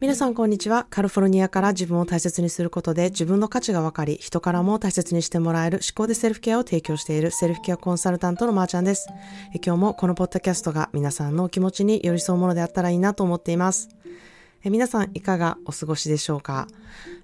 皆さんこんにちは。カルフォルニアから自分を大切にすることで自分の価値が分かり、人からも大切にしてもらえる思考でセルフケアを提供しているセルフケアコンサルタントのまーちゃんです。今日もこのポッドキャストが皆さんのお気持ちに寄り添うものであったらいいなと思っています。皆さんいかがお過ごしでしょうか、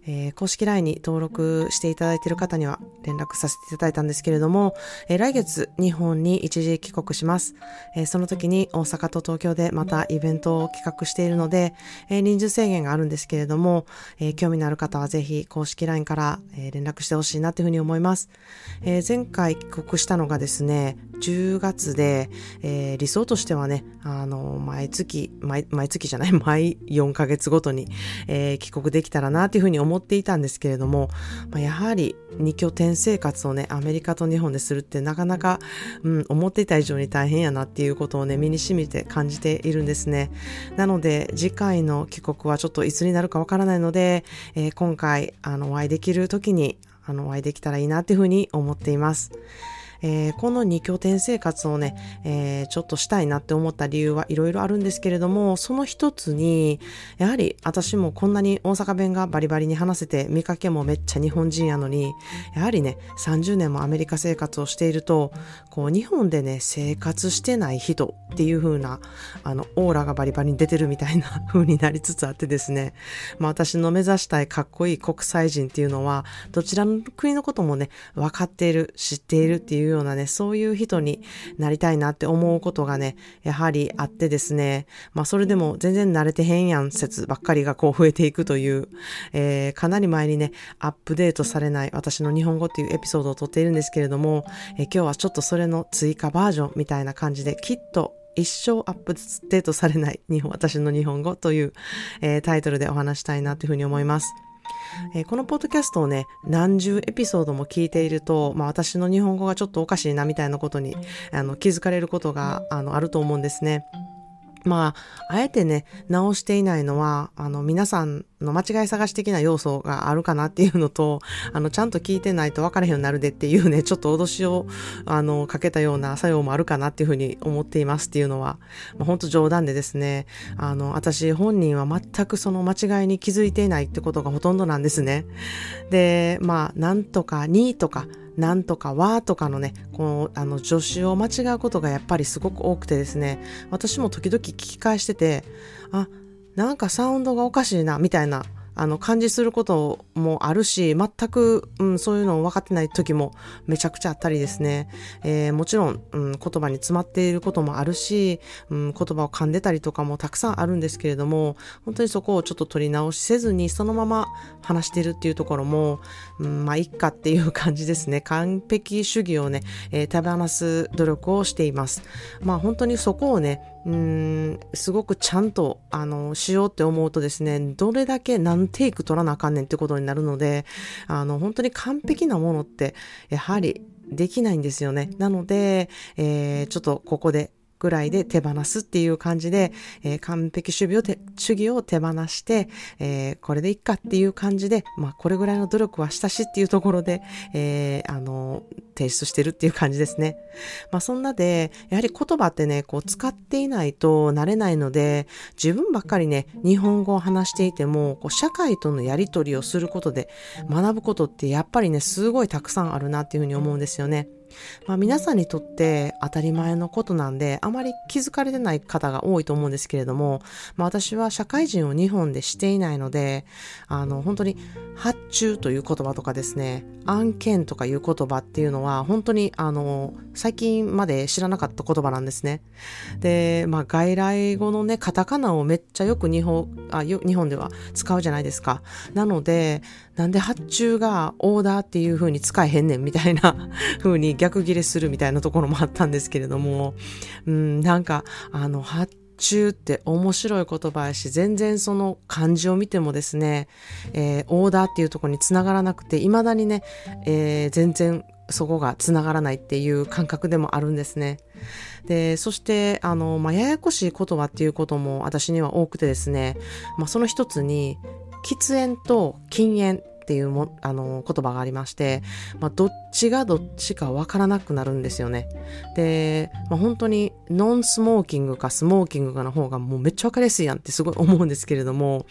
えー、公式 LINE に登録していただいている方には連絡させていただいたんですけれども、えー、来月日本に一時帰国します、えー、その時に大阪と東京でまたイベントを企画しているので、え人数制限があるんですけれども、え興味のある方はぜひ公式 LINE から、え連絡してほしいなというふうに思います、え前回帰国したのがですね、10月で、え理想としてはね、あの、毎月、毎毎月じゃない、毎4ヶ月ごとに、え帰国できたらなというふうに思思っていたんですけれども、まあ、やはり2拠点生活をね、アメリカと日本でするってなかなか、うん、思っていた以上に大変やなっていうことをね、身に染みて感じているんですね。なので、次回の帰国はちょっといつになるかわからないので、えー、今回、あの、お会いできる時に、あの、お会いできたらいいなっていうふうに思っています。えー、この2拠点生活をね、えー、ちょっとしたいなって思った理由はいろいろあるんですけれども、その一つに、やはり私もこんなに大阪弁がバリバリに話せて、見かけもめっちゃ日本人やのに、やはりね、30年もアメリカ生活をしていると、こう日本でね、生活してない人っていう風な、あの、オーラがバリバリに出てるみたいな風になりつつあってですね、まあ私の目指したいかっこいい国際人っていうのは、どちらの国のこともね、分かっている、知っているっていうようなね、そういう人になりたいなって思うことがね、やはりあってですね、まあそれでも全然慣れてへんやん説ばっかりがこう増えていくという、えー、かなり前にね、アップデートされない私の日本語っていうエピソードを撮っているんですけれども、えー、今日はちょっとそれの追加バージョンみたいな感じで、きっと一生アップデートされない日本、私の日本語という、えー、タイトルでお話したいなというふうに思います。えー、このポッドキャストをね、何十エピソードも聞いていると、まあ私の日本語がちょっとおかしいなみたいなことに、あの、気づかれることが、あの、あると思うんですね。まあ、あえてね、直していないのは、あの、皆さんの間違い探し的な要素があるかなっていうのと、あの、ちゃんと聞いてないと分からへんようになるでっていうね、ちょっと脅しを、あの、かけたような作用もあるかなっていうふうに思っていますっていうのは、まあ、本当冗談でですね、あの、私本人は全くその間違いに気づいていないってことがほとんどなんですね。で、まあ、なんとかにとか、なんとかはとかのね、この、あの、助詞を間違うことがやっぱりすごく多くてですね、私も時々聞き返してて、あ、なんかサウンドがおかしいな、みたいなあの、感じすることもあるし、全く、うん、そういうのを分かってない時もめちゃくちゃあったりですね。えー、もちろん、うん、言葉に詰まっていることもあるし、うん、言葉を噛んでたりとかもたくさんあるんですけれども、本当にそこをちょっと取り直しせずに、そのまま話してるっていうところも、うん、まあ、いっかっていう感じですね。完璧主義をね、えー、手放す努力をしています。まあ、本当にそこをね、うん、すごくちゃんと、あの、しようって思うとですね、どれだけ何テイク取らなあかんねんってことになるので、あの、本当に完璧なものって、やはりできないんですよね。なので、えー、ちょっとここでぐらいで手放すっていう感じで、えー、完璧主義を手主義を手放して、えー、これでいっかっていう感じで、まあ、これぐらいの努力はしたしっていうところで、えー、あの、提出してるっていう感じですね。まあ、そんなで、やはり言葉ってね、こう使っていないと慣れないので、自分ばっかりね、日本語を話していても、こう社会とのやりとりをすることで学ぶことってやっぱりね、すごいたくさんあるなっていうふうに思うんですよね。まあ、皆さんにとって当たり前のことなんで、あまり気づかれてない方が多いと思うんですけれども、まあ、私は社会人を日本でしていないので、あの、本当に発注という言葉とかですね、案件とかいう言葉っていうのは、本当にあの、最近まで知らなかった言葉なんですね。で、まあ、外来語のね、カタカナをめっちゃよく日本、あ、日本では使うじゃないですか。なので、なんで発注がオーダーっていう風に使えへんねんみたいな 風に逆ギレするみたいなところもあったんですけれども、うん、なんか、あの、発注って面白い言葉やし、全然その漢字を見てもですね、えー、オーダーっていうところにつながらなくて、未だにね、えー、全然そこがつながらないっていう感覚でもあるんですね。で、そして、あの、まあ、ややこしい言葉っていうことも私には多くてですね、まあ、その一つに、喫煙と禁煙っていうも、あの、言葉がありまして、まあ、どっちがどっちかわからなくなるんですよね。で、まあ、本当にノンスモーキングかスモーキングかの方がもうめっちゃわかりやすいやんってすごい思うんですけれども、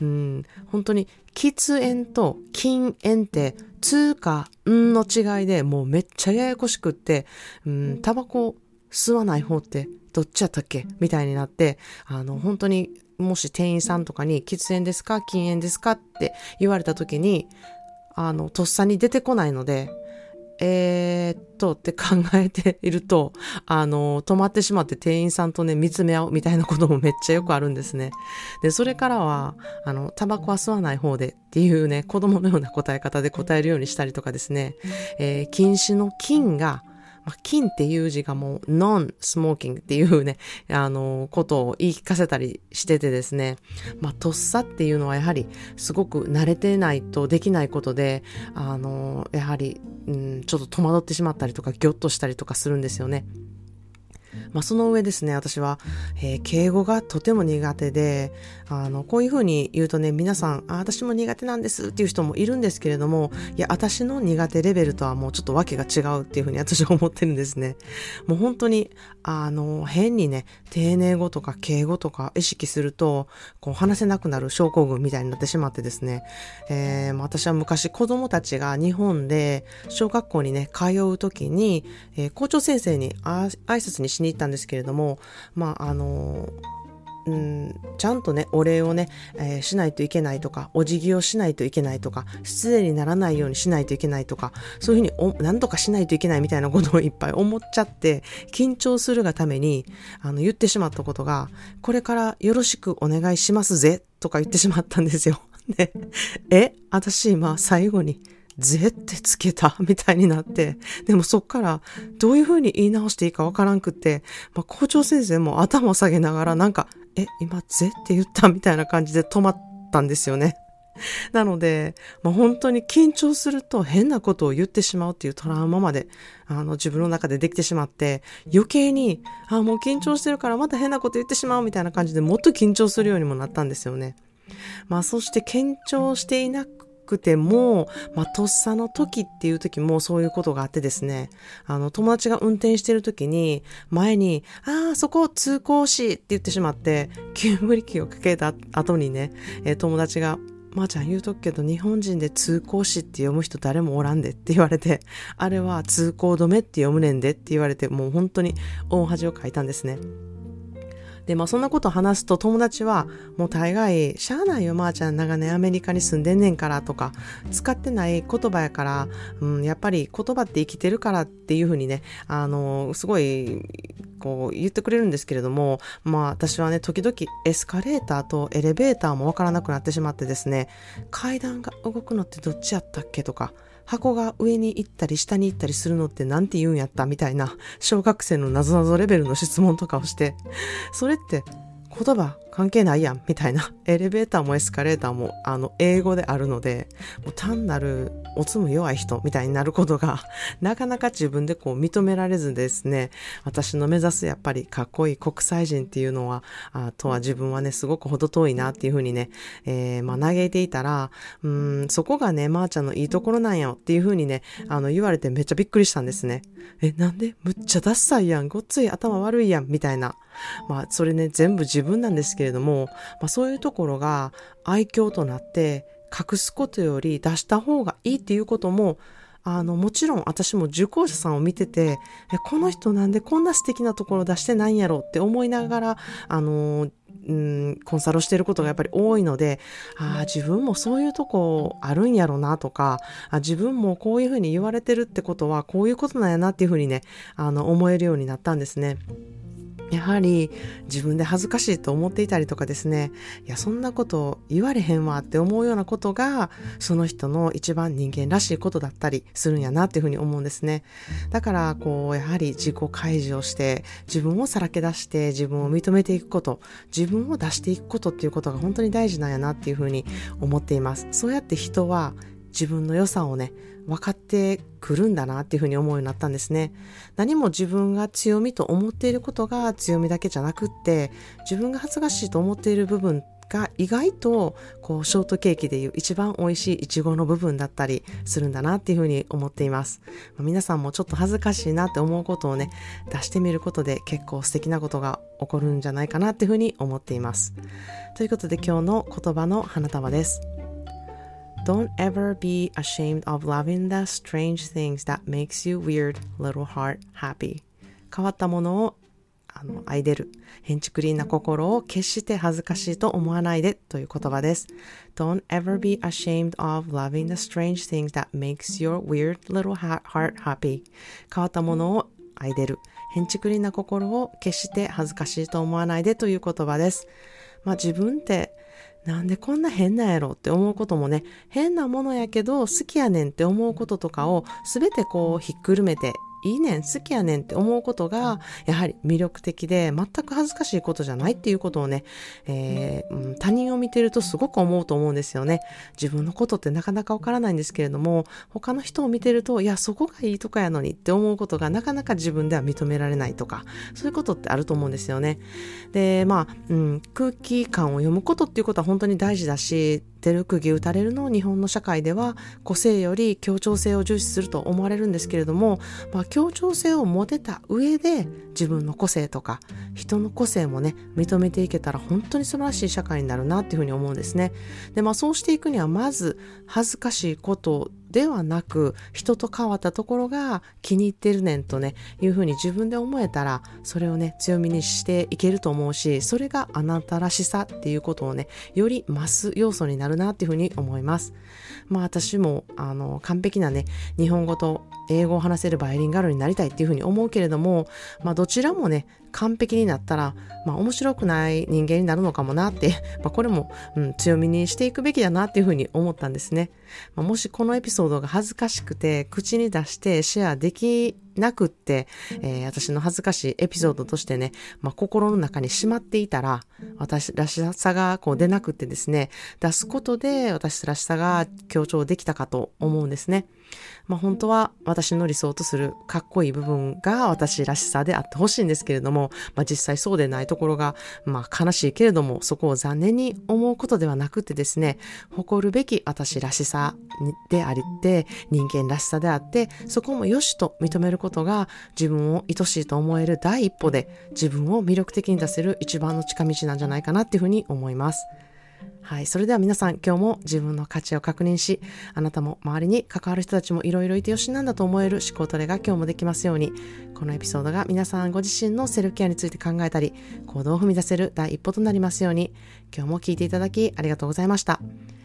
うん、本当に喫煙と禁煙って、通か、んの違いでもうめっちゃややこしくって、うん、タバコ吸わない方ってどっちやったっけ？みたいになって、あの、本当にもし店員さんとかに喫煙ですか？禁煙ですか？って言われた時に、あの、とっさに出てこないので、えー、っとって考えていると、あの、止まってしまって店員さんとね、見つめ合うみたいなこともめっちゃよくあるんですね。で、それからは、あの、タバコは吸わない方でっていうね、子供のような答え方で答えるようにしたりとかですね、えー、禁止の禁が、まあ、金っていう字がもうノンスモーキングっていうね、あの、ことを言い聞かせたりしててですね、まあ、とっさっていうのはやはりすごく慣れてないとできないことで、あの、やはり、うん、ちょっと戸惑ってしまったりとか、ぎょっとしたりとかするんですよね。まあ、その上ですね、私は、えー、敬語がとても苦手で、あの、こういうふうに言うとね、皆さん、あ、私も苦手なんですっていう人もいるんですけれども、いや、私の苦手レベルとはもうちょっとわけが違うっていうふうに私は思ってるんですね。もう本当に、あの、変にね、丁寧語とか敬語とか意識すると、こう話せなくなる症候群みたいになってしまってですね、えー、私は昔子供たちが日本で小学校にね、通うときに、えー、校長先生に挨拶にしに行ったたんですけれども、まあ、あのうん、ちゃんとね、お礼をね、えー、しないといけないとか、お辞儀をしないといけないとか、失礼にならないようにしないといけないとか、そういうふうにお、なんとかしないといけないみたいなことをいっぱい思っちゃって、緊張するがために、あの、言ってしまったことが、これからよろしくお願いしますぜ、とか言ってしまったんですよ。で、え、私今最後に、ぜってつけたみたいになって、でもそっからどういう風に言い直していいかわからんくって、まあ、校長先生も頭を下げながらなんか、え、今ぜって言ったみたいな感じで止まったんですよね。なので、まあ、本当に緊張すると変なことを言ってしまうっていうトラウマまで、あの、自分の中でできてしまって、余計に、あ、もう緊張してるからまた変なこと言ってしまうみたいな感じでもっと緊張するようにもなったんですよね。まあ、そして緊張していなくても、まあ、とっさの時っていう時もそういうことがあってですね、あの、友達が運転してる時に、前に、ああ、そこ通行しって言ってしまって、急ブリキをかけた後にね、えー、友達が、まー、あ、ちゃん言うとくけど、日本人で通行しって読む人誰もおらんでって言われて、あれは通行止めって読むねんでって言われて、もう本当に大恥をかいたんですね。で、まあそんなこと話すと友達はもう大概、しゃあないよ、まー、あ、ちゃん長年アメリカに住んでんねんからとか、使ってない言葉やから、うん、やっぱり言葉って生きてるからっていうふうにね、あの、すごい、こう言ってくれるんですけれども、まあ私はね、時々エスカレーターとエレベーターもわからなくなってしまってですね、階段が動くのってどっちやったっけとか、箱が上に行ったり下に行ったりするのって何て言うんやったみたいな小学生のなぞなぞレベルの質問とかをして、それって言葉関係ないやん、みたいな。エレベーターもエスカレーターも、あの、英語であるので、もう単なる、おつむ弱い人みたいになることが、なかなか自分でこう認められずですね、私の目指すやっぱりかっこいい国際人っていうのは、あとは自分はね、すごく程遠いなっていうふうにね、えー、まあ嘆いていたら、うん、そこがね、まー、あ、ちゃんのいいところなんよっていうふうにね、あの、言われてめっちゃびっくりしたんですね。え、なんで？むっちゃダッサいやん、ごっつい頭悪いやん、みたいな。まあ、それね、全部自分なんですけどけれども、まあ、そういうところが愛嬌となって隠すことより出した方がいいっていうこともあの、もちろん私も受講者さんを見てて、え、この人なんでこんな素敵なところ出してないんやろって思いながら、あの、うん、コンサルをしていることがやっぱり多いので、ああ、自分もそういうとこあるんやろなとか、あ自分もこういうふうに言われてるってことはこういうことなんやなっていうふうにね、あの、思えるようになったんですね。やはり自分で恥ずかしいと思っていたりとかですね、いや、そんなこと言われへんわって思うようなことが、その人の一番人間らしいことだったりするんやなっていうふうに思うんですね。だから、こう、やはり自己開示をして、自分をさらけ出して、自分を認めていくこと、自分を出していくことっていうことが本当に大事なんやなっていうふうに思っています。そうやって人は自分の良さをね、分かってくるんだなっていうふうに思うようになったんですね。何も自分が強みと思っていることが強みだけじゃなくって、自分が恥ずかしいと思っている部分が意外とこうショートケーキでいう一番美味しいイチゴの部分だったりするんだなっていうふうに思っています。皆さんもちょっと恥ずかしいなって思うことをね、出してみることで結構素敵なことが起こるんじゃないかなっていうふうに思っています。ということで今日の言葉の花束です。Don't ever be ashamed of loving the strange things that makes you weird little heart happy. 変わったものをあの愛でる。ヘンチクリーンな心を決して恥ずかしいと思わないでという言葉です。Don't ever be ashamed of loving the strange things that makes your weird little heart happy. 変わったものを愛でる。ヘンチクリーンな心を決して恥ずかしいと思わないでという言葉です。まあ自分ってなんでこんな変なんやろって思うこともね、変なものやけど好きやねんって思うこととかをすべてこうひっくるめていいねん、好きやねんって思うことが、やはり魅力的で、全く恥ずかしいことじゃないっていうことをね、えー、うん、他人を見てるとすごく思うと思うんですよね。自分のことってなかなかわからないんですけれども、他の人を見てると、いや、そこがいいとかやのにって思うことがなかなか自分では認められないとか、そういうことってあると思うんですよね。で、まあ、うん、空気感を読むことっていうことは本当に大事だし、出る釘打たれるのを日本の社会では個性より協調性を重視すると思われるんですけれども、まあ、協調性を持てた上で自分の個性とか人の個性もね認めていけたら本当に素晴らしい社会になるなっていうふうに思うんですね。でまあそうしていくにはまず恥ずかしいことではなく人と変わったところが気に入ってるねんとねいうふうに自分で思えたらそれをね強みにしていけると思うしそれがあなたらしさっていうことをねより増す要素になるなっていうふうに思いますまあ私もあの完璧なね日本語と英語を話せるバイリンガルになりたいっていうふうに思うけれどもまあどちらもね完璧になったら、まあ面白くない人間になるのかもなって、まあこれも、うん、強みにしていくべきだなっていうふうに思ったんですね。まあ、もしこのエピソードが恥ずかしくて口に出してシェアできなくって、えー、私の恥ずかしいエピソードとしてね、まあ、心の中にしまっていたら、私らしさがこう出なくってですね、出すことで私らしさが強調できたかと思うんですね。まあ、本当は私の理想とするかっこいい部分が私らしさであってほしいんですけれども、まあ、実際そうでないところが、まあ、悲しいけれども、そこを残念に思うことではなくてですね、誇るべき私らしさでありって、人間らしさであって、そこも良しと認めることが自分を愛しいと思える第一歩で自分を魅力的に出せる一番の近道なんじゃないかなっていうふうに思います。はい。それでは皆さん、今日も自分の価値を確認し、あなたも周りに関わる人たちもいろいろいてよしなんだと思える思考トレが今日もできますように、このエピソードが皆さんご自身のセルフケアについて考えたり、行動を踏み出せる第一歩となりますように、今日も聞いていただきありがとうございました。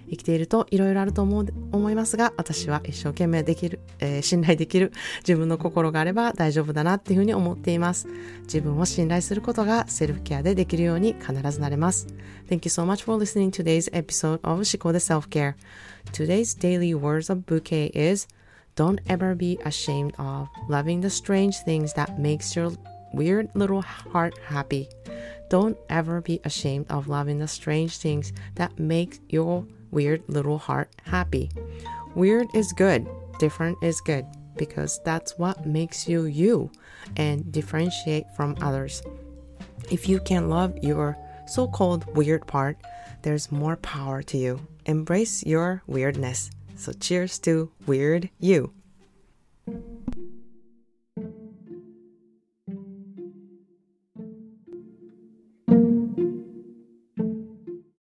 生きているといろいろあると思う思いますが、私は一生懸命できる、えー、信頼できる自分の心があれば大丈夫だなっていうふうに思っています。自分を信頼することがセルフケアでできるように必ずなれます。Thank you so much for listening to today's episode of 思考で Self-Care. Today's daily words of bouquet is Don't ever be ashamed of loving the strange things that makes your weird little heart happy. Don't ever be ashamed of loving the strange things that make your weird little heart happy. Weird is good, different is good because that's what makes you you and differentiate from others. If you can love your so called weird part, there's more power to you. Embrace your weirdness. So, cheers to weird you.